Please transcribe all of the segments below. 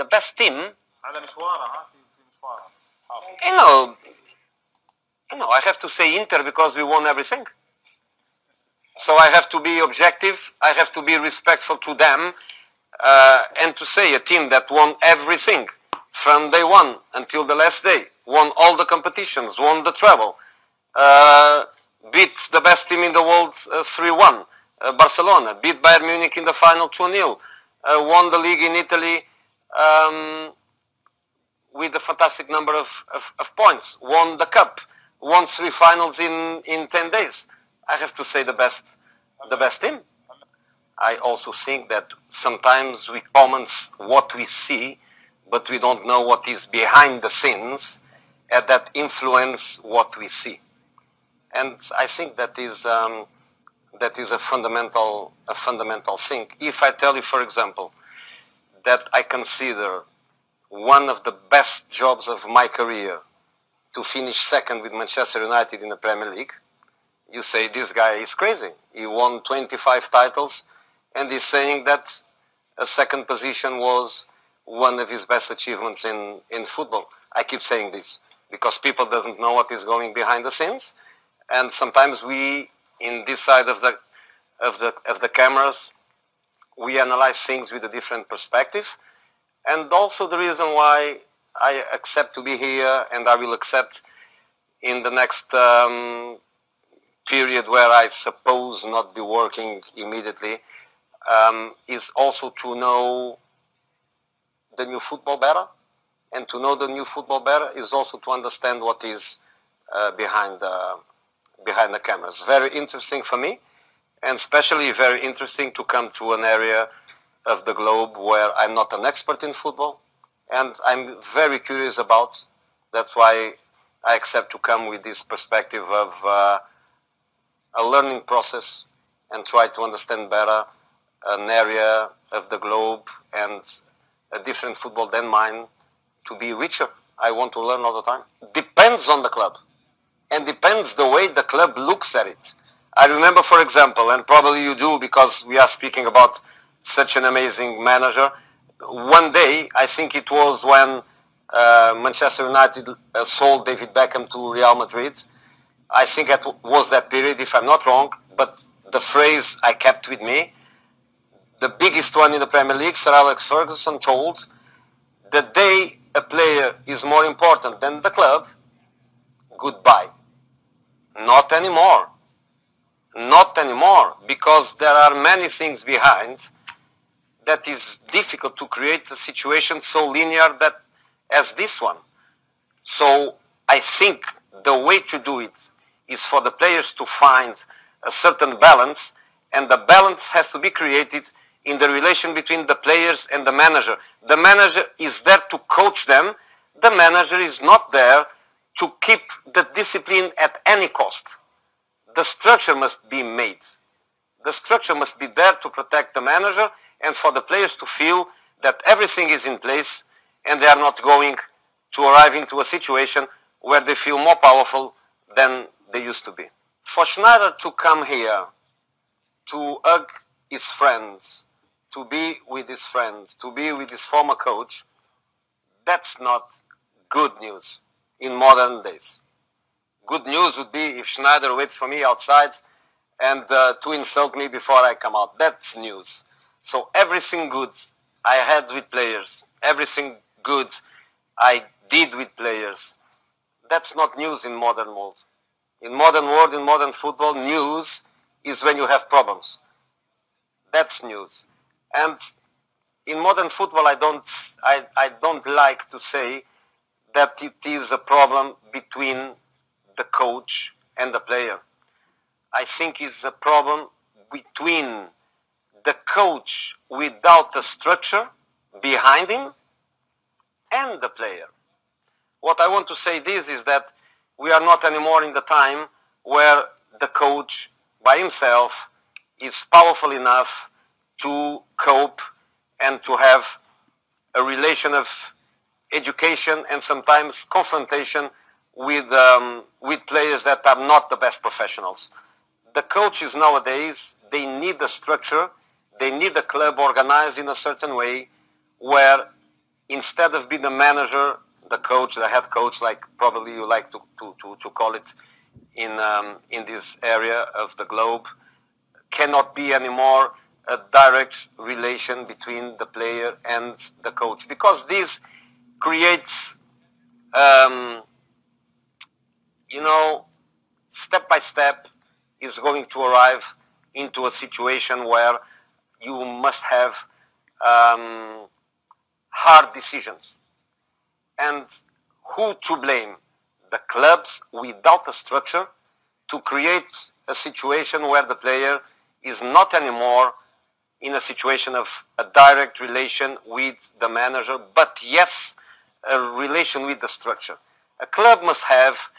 the best team, هذا مشواره ها في في مشواره حافظ. you know, you know, I have to say Inter because we won everything. So I have to be objective. I have to be respectful to them, uh, and to say a team that won everything from day one until the last day, won all the competitions, won the treble, uh, beat the best team in the world uh, 3-1, uh, Barcelona, beat Bayern Munich in the final 2-0, uh, won the league in Italy. um, with a fantastic number of, of, of points, won the cup, won three finals in, in 10 days. I have to say the best, the best team. I also think that sometimes we comment what we see, but we don't know what is behind the scenes and that influence what we see. And I think that is, um, that is a fundamental, a fundamental thing. If I tell you, for example, that I consider one of the best jobs of my career to finish second with Manchester United in the Premier League, you say this guy is crazy. He won 25 titles and he's saying that a second position was one of his best achievements in, in football. I keep saying this because people doesn't know what is going behind the scenes and sometimes we in this side of the of the of the cameras we analyze things with a different perspective. And also the reason why I accept to be here and I will accept in the next um, period where I suppose not be working immediately um, is also to know the new football better. And to know the new football better is also to understand what is uh, behind the behind the cameras. Very interesting for me and especially very interesting to come to an area of the globe where I'm not an expert in football and I'm very curious about. That's why I accept to come with this perspective of uh, a learning process and try to understand better an area of the globe and a different football than mine to be richer. I want to learn all the time. Depends on the club and depends the way the club looks at it. I remember, for example, and probably you do because we are speaking about such an amazing manager. One day, I think it was when uh, Manchester United uh, sold David Beckham to Real Madrid. I think it was that period, if I'm not wrong, but the phrase I kept with me, the biggest one in the Premier League, Sir Alex Ferguson told, the day a player is more important than the club, goodbye. Not anymore. Not anymore, because there are many things behind that is difficult to create a situation so linear that as this one. So I think the way to do it is for the players to find a certain balance and the balance has to be created in the relation between the players and the manager. The manager is there to coach them. The manager is not there to keep the discipline at any cost. The structure must be made. The structure must be there to protect the manager and for the players to feel that everything is in place and they are not going to arrive into a situation where they feel more powerful than they used to be. For Sneijder to come here, to hug his friends, to be with his friends, to be with his former coach, that's not good news in modern days. Good news would be if Sneijder waits for me outside and uh, to insult me before I come out. That's news. So everything good I had with players, everything good I did with players, that's not news in modern world. In modern world, in modern football, news is when you have problems. That's news. And in modern football, I don't, I, I don't like to say that it is a problem between the coach and the player. I think it's a problem between the coach without a structure behind him and the player. What I want to say this is that we are not anymore in the time where the coach by himself is powerful enough to cope and to have a relation of education and sometimes confrontation with um, with players that are not the best professionals. The coaches nowadays they need a structure, they need the club organized in a certain way where instead of being the manager, the coach, the head coach, like probably you like to, to, to, to call it in, um, in this area of the globe, cannot be anymore a direct relation between the player and the coach because this creates, um, you know, step by step is going to arrive into a situation where you must have um, hard decisions. And who to blame? The clubs without a structure to create a situation where the player is not anymore in a situation of a direct relation with the manager, but yes, a relation with the structure. A club must have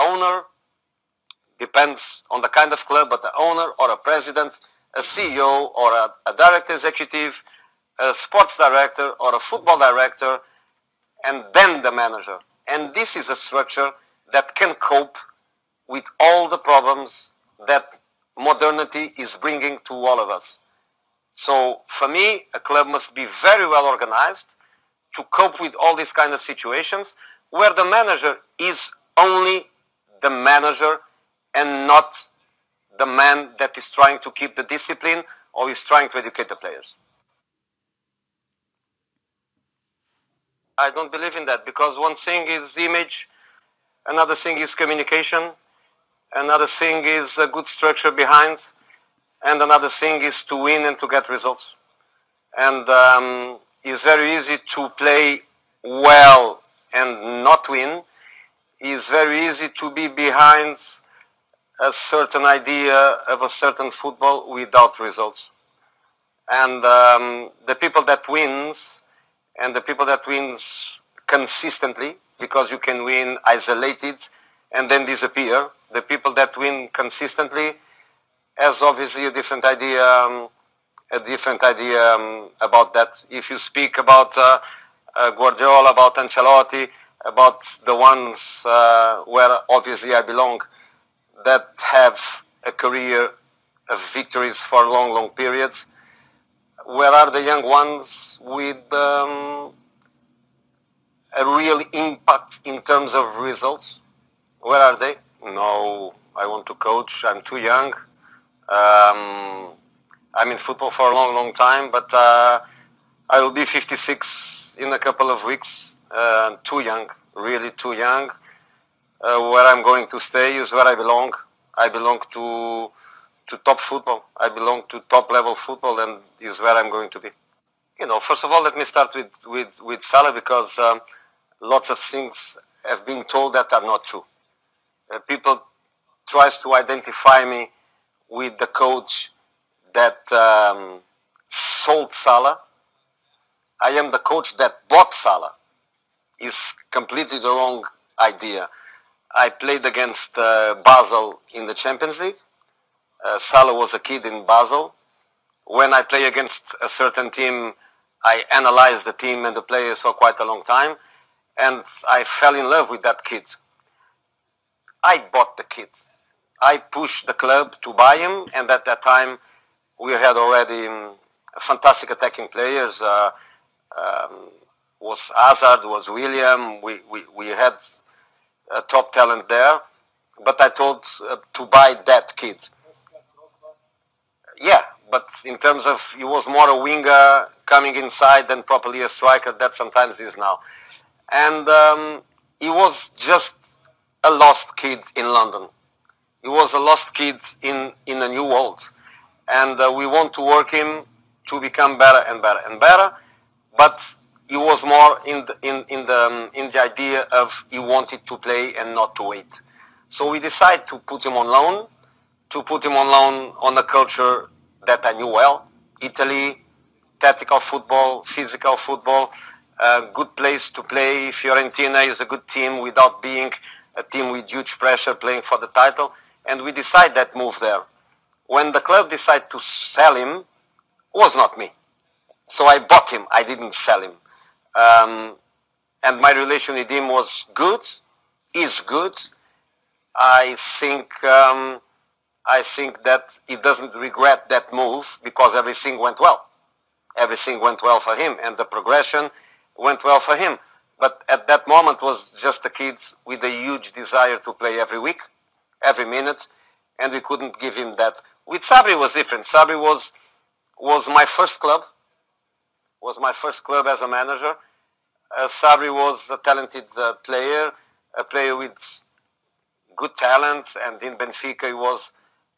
owner, depends on the kind of club, but the owner or a president, a CEO or a, a direct executive, a sports director or a football director, and then the manager. And this is a structure that can cope with all the problems that modernity is bringing to all of us. So for me, a club must be very well organized to cope with all these kind of situations where the manager is only the manager and not the man that is trying to keep the discipline or is trying to educate the players. I don't believe in that because one thing is image, another thing is communication, another thing is a good structure behind, and another thing is to win and to get results. And um, it's very easy to play well and not win. It's very easy to be behind a certain idea of a certain football without results. And um, the people that wins and the people that wins consistently because you can win isolated and then disappear. The people that win consistently has obviously a different idea, um, a different idea um, about that. If you speak about uh, uh, Guardiola, about Ancelotti, about the ones uh, where obviously I belong, that have a career of victories for long, long periods. Where are the young ones with um, a real impact in terms of results? Where are they? No, I want to coach. I'm too young. Um, I'm in football for a long, long time, but uh, I will be 56 in a couple of weeks. Uh, too young, really too young. Uh, where I'm going to stay is where I belong. I belong to to top football. I belong to top level football, and is where I'm going to be. You know, first of all, let me start with with with Salah because um, lots of things have been told that are not true. Uh, people tries to identify me with the coach that um, sold Salah. I am the coach that bought Salah. Is completely the wrong idea. I played against uh, Basel in the Champions League. Uh, Salah was a kid in Basel. When I play against a certain team, I analyze the team and the players for quite a long time, and I fell in love with that kid. I bought the kid. I pushed the club to buy him, and at that time, we had already um, fantastic attacking players. Uh, um, was Hazard, was Willian. We, we, we had a top talent there. But I told uh, to buy that kid. Yeah, but in terms of he was more a winger coming inside than properly a striker. That sometimes is now, and um, he was just a lost kid in London. He was a lost kid in in a new world, and uh, we want to work him to become better and better and better. But he was more in the, in in the um, in the idea of he wanted to play and not to wait. So we decided to put him on loan, to put him on loan on a culture that I knew well, Italy, tactical football, physical football, a good place to play. Fiorentina is a good team without being a team with huge pressure playing for the title. And we decided that move there. When the club decided to sell him, was not me. So I bought him. I didn't sell him. Um, and my relation with him was good, is good. I think um, I think that he doesn't regret that move because everything went well. everything went well for him and the progression went well for him. But at that moment was just a kid with a huge desire to play every week, every minute, and we couldn't give him that. With Sabri was different. Sabri was was my first club, was my first club as a manager. Uh, Sabri was a talented uh, player, a player with good talent, and in Benfica he was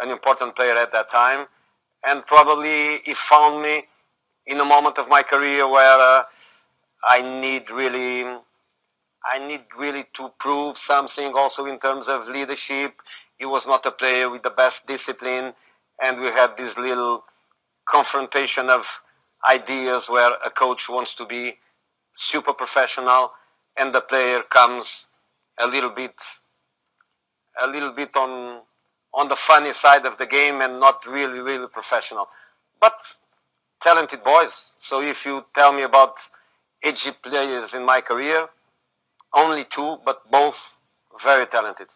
an important player at that time. And probably he found me in a moment of my career where uh, I need really, I need really to prove something also in terms of leadership. He was not a player with the best discipline, and we had this little confrontation of ideas where a coach wants to be super professional and the player comes a little bit a little bit on on the funny side of the game and not really really professional. But talented boys. So if you tell me about edgy players in my career only two but both very talented